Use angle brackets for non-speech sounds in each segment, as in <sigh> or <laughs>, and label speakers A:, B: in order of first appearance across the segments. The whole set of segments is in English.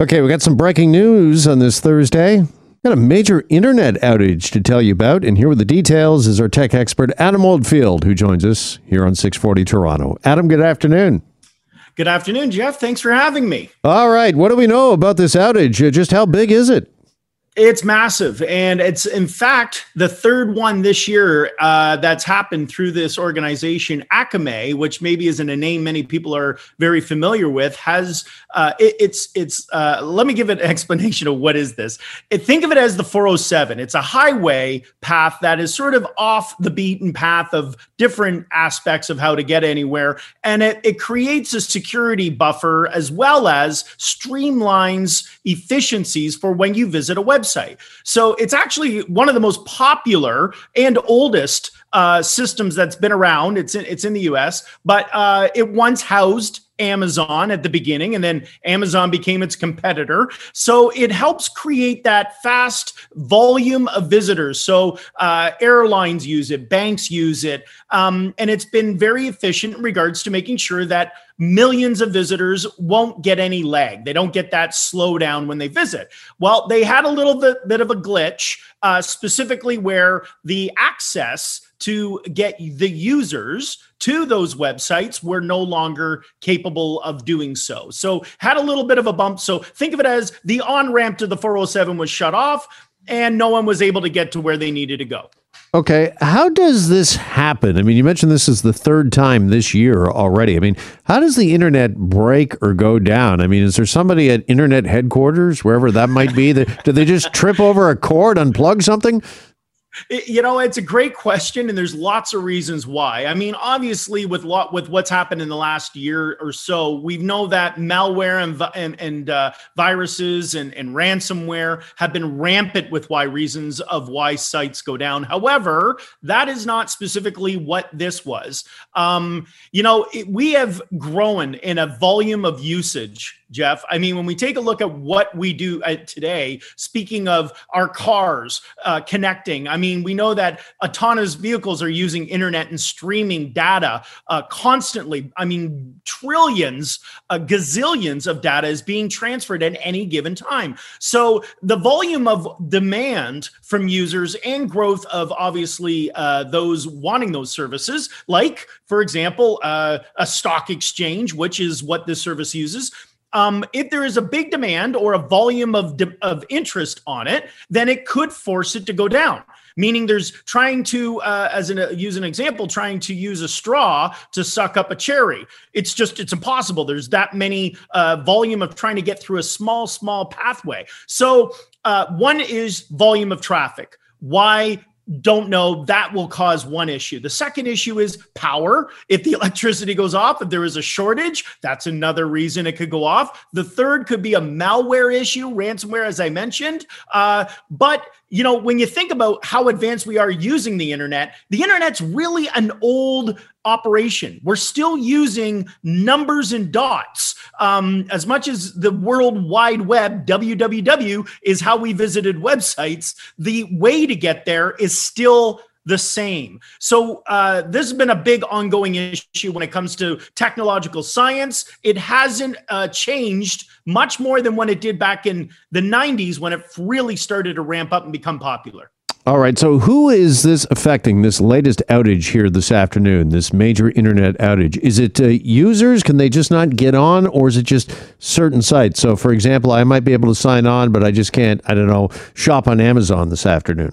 A: Okay, we got some breaking news on this Thursday. Got a major internet outage to tell you about, and here with the details is our tech expert Adam Oldfield, who joins us here on 640 Toronto. Adam, good afternoon.
B: Good afternoon, Jeff. Thanks for having me.
A: All right, what do we know about this outage? Uh, Just how big is it?
B: It's massive. And it's, in fact, the third one this year uh, that's happened through this organization, Akamai, which maybe isn't a name many people are very familiar with, has uh, it, it's, it's, uh, let me give an <laughs> explanation of what is this. It, think of it as the 407. It's a highway path that is sort of off the beaten path of different aspects of how to get anywhere. And it, it creates a security buffer as well as streamlines efficiencies for when you visit a website. So it's actually one of the most popular and oldest uh, systems that's been around. It's in, it's in the US, but uh, it once housed Amazon at the beginning, and then Amazon became its competitor. So it helps create that fast volume of visitors. So uh, airlines use it, banks use it, um, and it's been very efficient in regards to making sure that millions of visitors won't get any lag. They don't get that slowdown when they visit. Well, they had a little bit, bit of a glitch, uh, specifically where the access to get the users to those websites were no longer capable of doing so. So had a little bit of a bump. So think of it as the on ramp to the 407 was shut off and no one was able to get to where they needed to go.
A: Okay, how does this happen? I mean, you mentioned this is the third time this year already. I mean, how does the internet break or go down? I mean, is there somebody at internet headquarters, wherever that might be, that do they just trip over a cord, unplug something?
B: You know, it's a great question, and there's lots of reasons why. I mean, obviously, with lot with what's happened in the last year or so, we know that malware and and, and uh, viruses and, and ransomware have been rampant with why reasons of why sites go down. However, that is not specifically what this was. Um, you know, it, we have grown in a volume of usage Jeff. I mean, when we take a look at what we do uh, today, speaking of our cars uh, connecting, I mean, we know that autonomous vehicles are using internet and streaming data uh, constantly. I mean, trillions, uh, gazillions of data is being transferred at any given time. So the volume of demand from users and growth of obviously uh, those wanting those services, like, for example, uh, a stock exchange, which is what this service uses um, if there is a big demand or a volume of, de- of interest on it, then it could force it to go down. Meaning, there's trying to, uh, as an uh, use an example, trying to use a straw to suck up a cherry. It's just it's impossible. There's that many uh, volume of trying to get through a small, small pathway. So uh, one is volume of traffic. Why don't know that will cause one issue. The second issue is power. If the <laughs> electricity goes off, if there is a shortage, that's another reason it could go off. The third could be a malware issue, ransomware, as I mentioned. Uh, but you know, when you think about how advanced we are using the internet, the internet's really an old operation. We're still using numbers and dots. Um, as much as the World Wide Web, WWW, is how we visited websites, the way to get there is still the same. So, uh, this has been a big ongoing issue when it comes to technological science. It hasn't uh, changed much more than when it did back in the 90s when it really started to ramp up and become popular.
A: All right. So, who is this affecting? This latest outage here this afternoon, this major internet outage. Is it uh, users? Can they just not get on, or is it just certain sites? So, for example, I might be able to sign on, but I just can't. I don't know. Shop on Amazon this afternoon.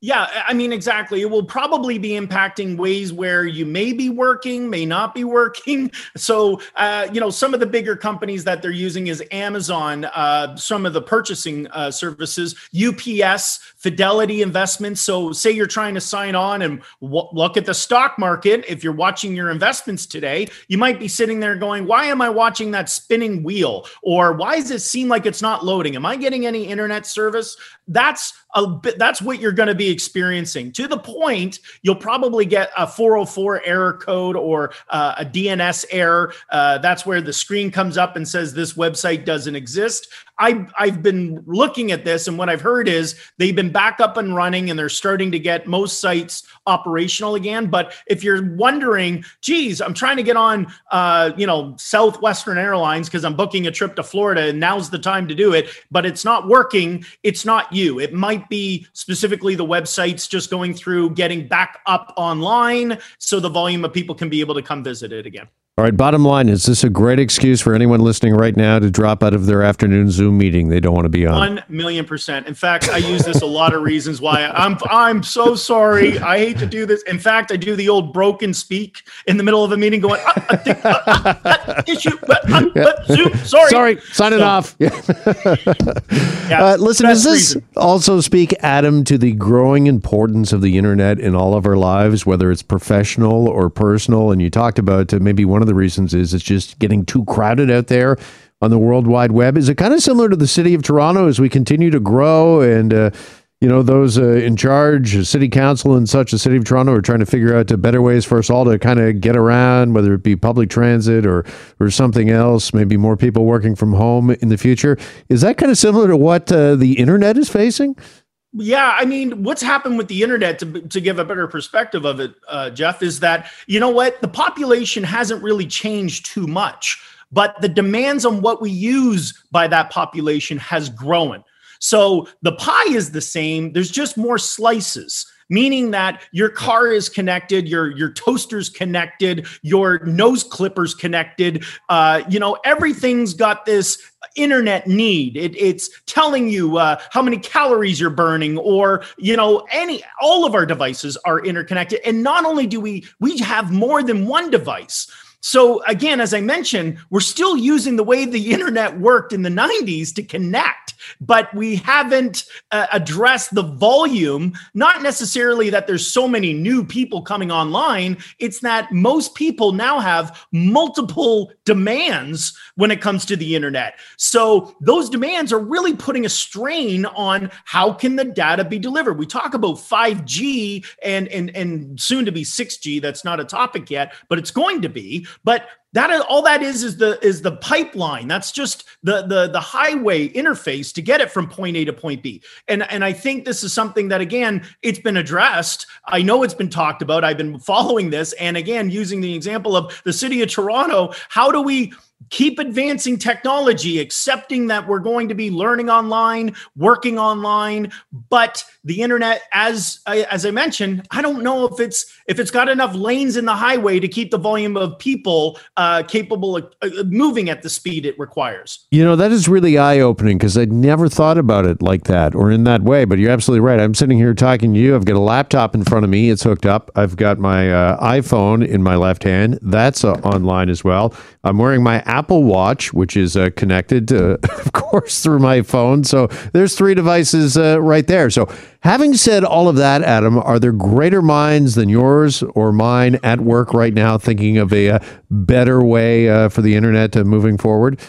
B: Yeah, I mean, exactly. It will probably be impacting ways where you may be working, may not be <laughs> working. So, uh, you know, some of the bigger companies that they're using is Amazon, uh, some of the purchasing uh, services, UPS, Fidelity Investments. So, say you're trying to sign on and w- look at the stock market. If you're watching your investments today, you might be sitting there going, Why am I watching that spinning wheel? Or why does it seem like it's not loading? Am I getting any internet service? That's a bit, that's what you're going to be experiencing to the point you'll probably get a 404 error code or uh, a DNS error. Uh, that's where the screen comes up and says this website doesn't exist. I, I've been looking at this, and what I've heard is they've been back up and running, and they're starting to get most sites operational again. But if you're wondering, geez, I'm trying to get on, uh, you know, Southwestern Airlines because I'm booking a trip to Florida, and now's the time to do it, but it's not working. It's not you. It might be specifically the websites just going through getting back up online, so the volume of people can be able to come visit it again.
A: All right, bottom line is this a great excuse for anyone listening right now to drop out of their afternoon Zoom meeting they don't want to be on?
B: One million percent. In fact, I use this a lot of reasons why I'm I'm so sorry. I hate to do this. In fact, I do the old broken speak in the middle of a meeting going, uh, I think, uh, uh, issue, but, uh, but Zoom, sorry.
A: Sorry, sign it so, off. <laughs> yeah, uh, listen, does this reason. also speak, Adam, to the growing importance of the internet in all of our lives, whether it's professional or personal? And you talked about maybe one of the reasons is it's just getting too crowded out there on the World Wide Web. Is it kind of similar to the city of Toronto as we continue to grow and, uh, you know, those uh, in charge, city council and such, the city of Toronto are trying to figure out better ways for us all to kind of get around, whether it be public transit or, or something else, maybe more people working from home in the future. Is that kind of similar to what uh, the internet is facing?
B: Yeah, I mean, what's happened with the internet to, to give a better perspective of it, uh, Jeff, is that, you know what? The population hasn't really changed too much, but the demands on what we use by that population has grown. So the pie is the same, there's just more slices meaning that your car is connected, your your toaster's connected, your nose clippers connected. Uh, you know, everything's got this internet need. It, it's telling you uh, how many calories you're burning, or you know, any all of our devices are interconnected. And not only do we we have more than one device. So again, as I mentioned, we're still using the way the internet worked in the 90s to connect but we haven't uh, addressed the volume. Not necessarily that there's so many new people coming online, it's that most people now have multiple demands when it comes to the internet. So those demands are really putting a strain on how can the data be delivered. We talk about 5G and and and soon to be 6G. That's not a topic yet, but it's going to be. But that is all that is is the is the pipeline. That's just the the the highway interface to get it from point a to point b. And and i think this is something that again it's been addressed. I know it's been talked about. I've been following this. And again using the example of the city of toronto how do we keep advancing technology, accepting that we're going to be learning online, working online, but the internet, as as I mentioned, I don't know if it's if it's got enough lanes in the highway to keep the volume of people uh, capable of uh, moving at the speed it requires.
A: You know that is really eye opening because I'd never thought about it like that or in that way. But you're absolutely right. I'm sitting here talking to you. I've got a laptop in front of me. It's hooked up. I've got my uh, iPhone in my left hand. That's uh, online as well. I'm wearing my Apple Watch, which is uh, connected, to, <laughs> of course, through my phone. So there's three devices uh, right there. So, having said all of that, Adam, are there greater minds than yours or mine at work right now thinking of a, uh, better way uh, for the internet to moving forward?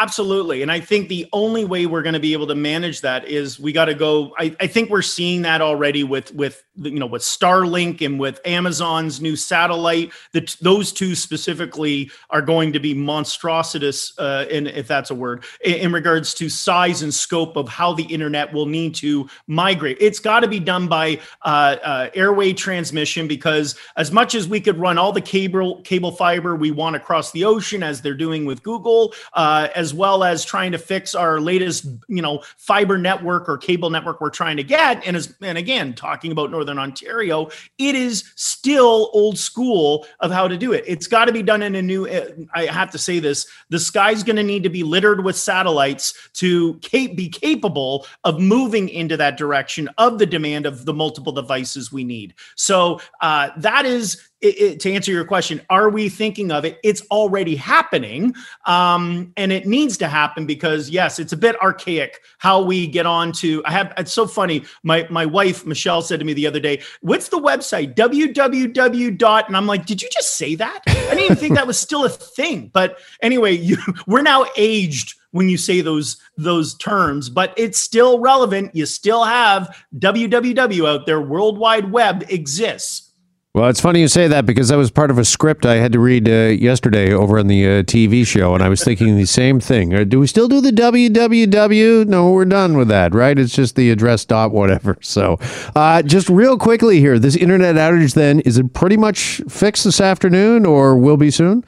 B: Absolutely. And I think the only way we're going to be able to manage that is we got to go. I, I, think we're seeing that already with with you know with Starlink and with Amazon's new satellite. That those two specifically are going to be monstrous, uh, in, if that's a word, in, in, regards to size and scope of how the internet will need to migrate. It's got to be done by uh, uh, airway transmission because as much as we could run all the cable cable fiber we want across the ocean, as they're doing with Google, uh, as as well as trying to fix our latest, you know, fiber network or cable network we're trying to get. And as and again, talking about Northern Ontario, it is still old school of how to do it. It's got to be done in a new. I have to say this: the sky's going to need to be littered with satellites to be capable of moving into that direction of the demand of the multiple devices we need. So uh, that is it, it, to answer your question, are we thinking of it? It's already happening, um, and it needs to happen because yes, it's a bit archaic how we get on to. I have. It's so funny. My my wife Michelle said to me the other day, "What's the website? www dot." And I'm like, "Did you just say that? I didn't even think that was still a thing." But anyway, you, we're now aged when you say those those terms, but it's still relevant. You still have www out there. World Wide Web exists.
A: Well, it's funny you say that because that was part of a script I had to read uh, yesterday over on the uh, TV show, and I was thinking the same thing. Uh, do we still do the www? No, we're done with that, right? It's just the address dot whatever. <laughs> So, uh, just real quickly here, this internet outage then is it pretty much fixed this afternoon, or will be soon?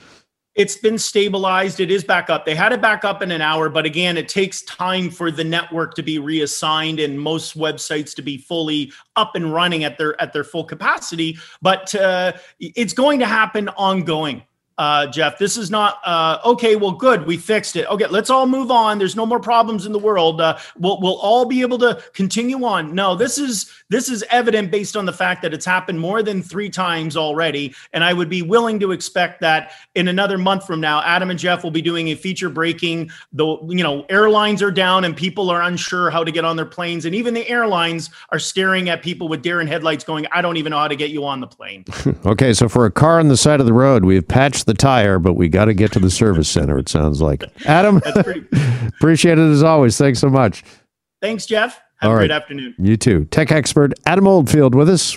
B: It's been stabilized. It is back up. They had it back up in an hour, but again, it takes time for the network to be reassigned and most websites to be fully up and running at their at their full capacity. But uh, it's going to happen ongoing uh, Jeff. This is not uh, okay. Well, good, we fixed it. Okay, let's all move on. There's no more problems in the world. Uh, we'll we'll all be able to continue on. No, this is this is evident based on the fact that it's happened more than three times already, and I would be willing to expect that in another month from now, Adam and Jeff will be doing a feature breaking. The you know airlines are down and people are unsure how to get on their planes, and even the airlines are staring at people with deer headlights, going, "I don't even know how to get you on the plane." <laughs>
A: okay, so for a car on the side of the road, we've patched the tire, but we got to get to the service center, it sounds like. Adam, <laughs> appreciate it as always. Thanks so much.
B: Thanks, Jeff. Have All a great afternoon.
A: You too. Tech expert Adam Oldfield with us.